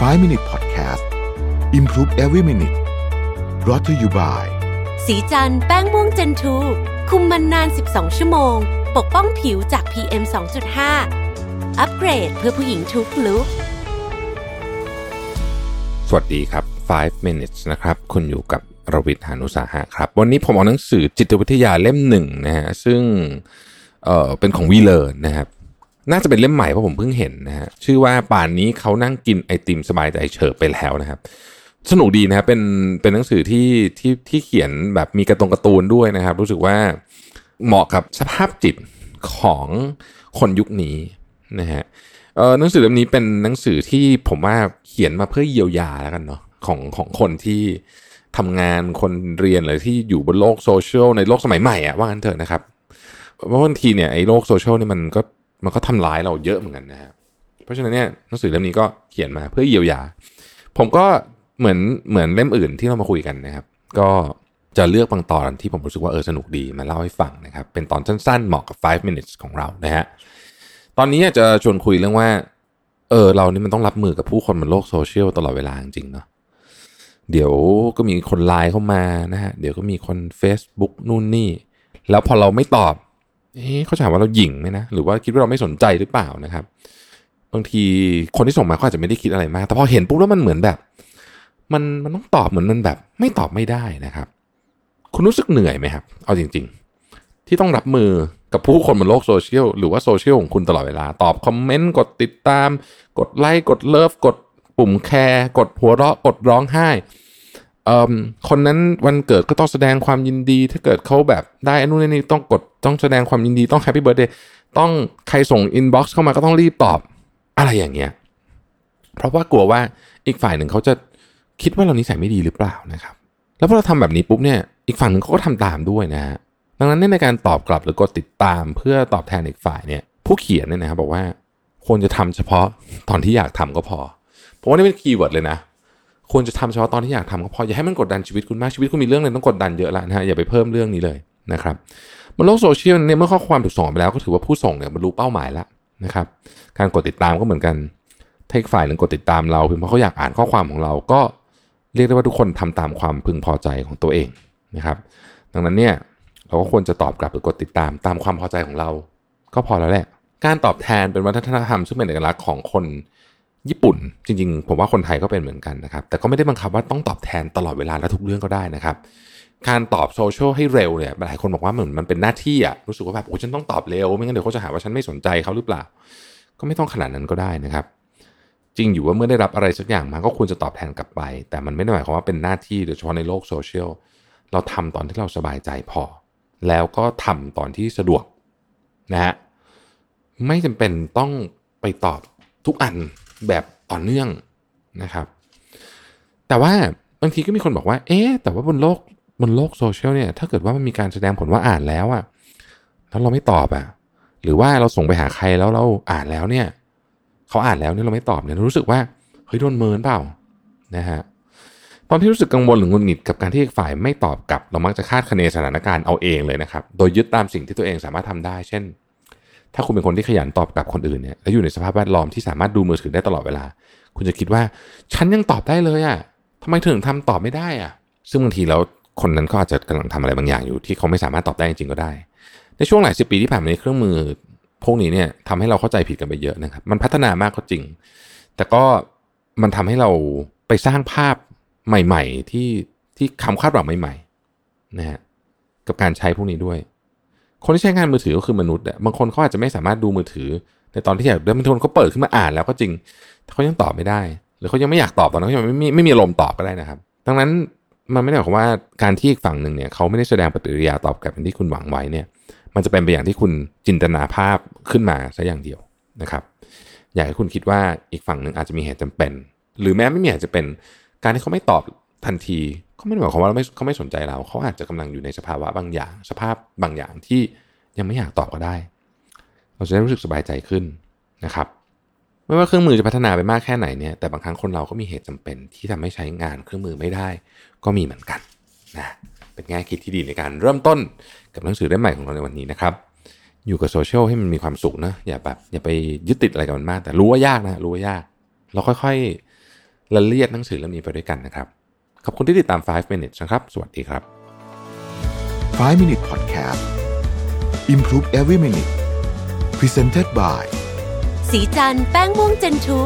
5 Minute Podcast Improve Every Minute brought to you by สีจันแป้งม่วงเจนทูคุมมันนาน 12 ชั่วโมง ปกป้องผิวจาก PM 2.5 อัปเกรดเพื่อผู้หญิงทุกลุกสวัสดีครับ 5 minutes นะครับ คุณอยู่กับรวิทยานุสาหะครับ วันนี้ผมเอาหนังสือจิตวิทยาเล่มหนึ่งนะฮะ ซึ่งเอ่อเป็นของวีเลอร์นะครับ น่าจะเป็นเล่มใหม่เพราะผมเพิ่งเห็นนะฮะชื่อว่าป่านนี้เขานั่งกินไอติมสบายใจเฉิบไปแล้วนะครับ สนุกดีนะครับเป็นเป็นหนังสือที่ที่ที่เขียนแบบมีกระตรงการ์ตูนด้วยนะครับ รู้สึกว่าเหมาะกับสภาพจิตของคนยุคนี้นะฮะเออหนังสือเล่มนี้เป็นหนังสือที่ผมว่าเขียนมาเพื่อเยียวยาแล้วกันเนาะของของคนที่ทำงานคนเรียนหรือที่อยู่บนโลกโซเชียลในโลกสมัยใหม่อะว่างั้นเถอะนะครับเพราะบางทีเนี่ยไอ้โลกโซเชียลนี่มันก็ มันก็ทำร้ายเราเยอะเหมือนกันนะฮะเพราะฉะนั้นเนี่ยหนังสือเล่มนี้ก็เขียนมาเพื่อเยียวยา ผมก็เหมือนเหมือนเล่มอื่นที่เรามาคุยกันนะครับ ก็จะเลือกบางตอนที่ผมรู้สึกว่าเออสนุกดีมาเล่าให้ฟังนะครับ เป็นตอนสั้นๆเหมาะกับ 5 minutes ของเรานะฮะตอนนี้จะชวนคุยเรื่องว่า เออเรานี่มันต้องรับมือกับผู้คนบนโลกโซเชียลตลอดเวลาจริงๆเนาะเดี๋ยวก็มีคนไลน์เข้ามานะฮะเดี๋ยวก็มีคน Facebook นู่นนี่ แล้วพอเราไม่ตอบ เอ๊ะเขาจะถามว่าเราหยิ่งไหมนะ หรือว่าคิดว่าเราไม่สนใจหรือเปล่านะครับ บางทีคนที่ส่งมาเขาอาจจะไม่ได้คิดอะไรมาก แต่พอเห็นปุ๊บแล้วมันเหมือนแบบ มันมันต้องตอบเหมือนมันแบบ ไม่ตอบไม่ได้นะครับ คุณรู้สึกเหนื่อยไหมครับ เอาจริง ๆ ที่ต้องรับมือกับผู้คนบนโลกโซเชียลหรือว่าโซเชียลของคุณตลอดเวลา ตอบคอมเมนต์ กดติดตาม กดไลค์ กดเลิฟ กดปุ่ม care กดหัวเราะ กดร้องไห้ คนนั้นวันเกิดก็ต้องแสดงความยินดี ถ้าเกิดเขาแบบได้อนนู่นนี่ต้องกดต้องแสดงความยินดีต้อง happy birthday ต้องใครส่ง inbox เข้ามาก็ต้องรีบตอบอะไรอย่างเงี้ยเพราะว่ากลัวว่าอีกฝ่ายหนึ่งเขาจะคิดว่าเรานิสัยไม่ดีหรือเปล่านะครับ แล้วพอเราทำแบบนี้ปุ๊บเนี่ยอีกฝั่งหนึ่งเขาก็ทำตามด้วยนะฮะดังนั้นในการตอบกลับหรือกดติดตามเพื่อตอบแทนอีกฝ่ายเนี่ย ผู้เขียนเนี่ยนะครับบอกว่าควรจะทำเฉพาะตอนที่อยากทำก็พอเพราะว่านี่เป็น keyword เลยนะ ควรจะทำเฉพาะตอนที่อยากทำก็พออย่าให้มันกดดันชีวิตคุณมากชีวิตคุณมีเรื่องอะไรต้องกดดันเยอะแล้วนะฮะอย่าไปเพิ่มเรื่องนี้เลยนะครับบนโลกโซเชียลเนี่ยเมื่อข้อความถูกส่งไปแล้วก็ถือว่าผู้ส่งเนี่ยบรรลุเป้าหมายแล้วนะครับการกดติดตามก็เหมือนกันถ้าอีกฝ่ายหนึ่งกดติดตามเราเพียงเพราะเขาอยากอ่านข้อความของเราก็เรียกได้ว่าทุกคนทำตามความพึงพอใจของตัวเองนะครับดังนั้นเนี่ยเราก็ควรจะตอบกลับหรือกดติดตามตามความพอใจของเรา ก็พอแล้วแหละการตอบแทนเป็นวัฒนธรรมซึ่งเป็นเอกลักษณ์ของคน ญี่ปุ่น จริงๆ ผมว่าคนไทยก็เป็นเหมือนกันนะครับ แต่ก็ไม่ได้บังคับว่าต้องตอบแทนตลอดเวลาและทุกเรื่องก็ได้นะครับ การตอบโซเชียลให้เร็วเนี่ยหลายคนบอกว่าเหมือนมันเป็นหน้าที่อะรู้สึกว่าแบบโอ้ฉันต้องตอบเร็ว ไม่งั้นเดี๋ยวเขาจะหาว่าฉันไม่สนใจเขาหรือเปล่า ก็ไม่ต้องขนาดนั้นก็ได้นะครับ จริงอยู่ว่าเมื่อได้รับอะไรสักอย่างมาก็ควรจะตอบแทนกลับไป แต่มันไม่ได้หมายความว่าเป็นหน้าที่โดยเฉพาะในโลกโซเชียลเราทำตอนที่เราสบายใจพอ แล้วก็ทำตอนที่สะดวกนะฮะไม่จำเป็นต้องไปตอบทุกอัน แบบต่อเนื่องนะครับ แต่ว่าบางทีก็มีคนบอกว่า เอ๊ะแต่ว่าบนโลกบนโลกโซเชียลเนี่ยถ้าเกิดว่ามันมีการแสดงผลว่าอ่านแล้วอะแล้วเราไม่ตอบอะหรือว่าเราส่งไปหาใครแล้วเราอ่านแล้วเนี่ยเขาอ่านแล้วเนี่ยเราไม่ตอบเนี่ยรู้สึกว่าเฮ้ยโดนเมินเปล่านะฮะตอนที่รู้สึกกังวลหรือหงุดหงิดกับการที่ฝ่ายไม่ตอบกลับ เรามักจะคาดคะเนสถานการณ์เอาเองเลยนะครับ โดยยึดตามสิ่งที่ตัวเองสามารถทำได้ เช่น ถ้าคุณเป็นคนที่ขยันตอบกลับคนอื่นเนี่ยแล้วอยู่ในสภาพแวดล้อมที่สามารถดูมือถือได้ตลอดเวลา คุณจะคิดว่าฉันยังตอบได้เลยอะ่ะทำไมถึงทำตอบไม่ได้อะ่ะ ซึ่งบางทีแล้วคนนั้นก็อาจจะกำลังทำอะไรบางอย่างอยู่ที่เขาไม่สามารถตอบได้จริงก็ได้ ในช่วงหลายสิบปีที่ผ่านมาในเครื่องมือ พวกนี้เนี่ยทำให้เราเข้าใจผิดกันไปเยอะนะครับ มันพัฒนามากก็จริง แต่ก็มันทำให้เราไปสร้างภาพใหม่ ๆ ที่ที่คำคาดหวังใหม่ๆนะฮะกับการใช้พวกนี้ด้วย คนที่ใช้งานมือถือก็คือมนุษย์อะบางคนเขาอาจจะไม่สามารถดูมือถือ ในตอนที่อยากดินบางคนเขาเปิดขึ้นมาอ่านแล้วก็จริงแต่เขายังตอบไม่ได้ หรือเขายังไม่อยากตอบตอนนั้นเขายังไม่มีไม่มีอารมตอบก็ได้นะครับ ดังนั้นมันไม่ได้หมายความว่าการที่อีกฝั่งหนึ่งเนี่ยเขาไม่ได้แสดงปฏิกิริยาตอบกลับอย่างที่คุณหวังไว้เนี่ย มันจะเป็นไปอย่างที่คุณจินตนาภาพขึ้นมาซะอย่างเดียวนะครับ อยากให้คุณคิดว่าอีกฝั่งหนึ่งอาจจะมีเหตุจำเป็น หรือแม้ไม่มีเหตุจะเป็น การที่เขาไม่ตอบทันที ก็ไม่ได้หมายความว่าไม่เขาไม่สนใจเราเขาอาจจะกำลังอยู่ในสภาวะบางอย่าง สภาพบางอย่างที่ยังไม่อยากตอบก็ได้ เราจะได้รู้สึกสบายใจขึ้นนะครับไม่ว่าเครื่องมือจะพัฒนาไปมากแค่ไหนเนี่ยแต่บางครั้งคนเราก็มีเหตุจำเป็นที่ทำให้ใช้งานเครื่องมือไม่ได้ ก็มีเหมือนกันนะเป็นแง่คิดที่ดีในการเริ่มต้นกับหนังสือเล่มใหม่ของเราในวันนี้นะครับ อยู่กับโซเชียลให้มันมีความสุขนะอย่าแบบอย่าไปยึดติดอะไรกับมันมาก แต่รู้ว่ายากนะรู้ว่ายาก เราค่อยๆละเลียดหนังสือเล่มนี้ไปด้วยกันนะครับ ขอบคุณที่ติดตาม 5 minutes นะครับ สวัสดีครับ 5 Minute Podcast Improve Every Minute Presented by สีจันแป้งม่วงเจนทู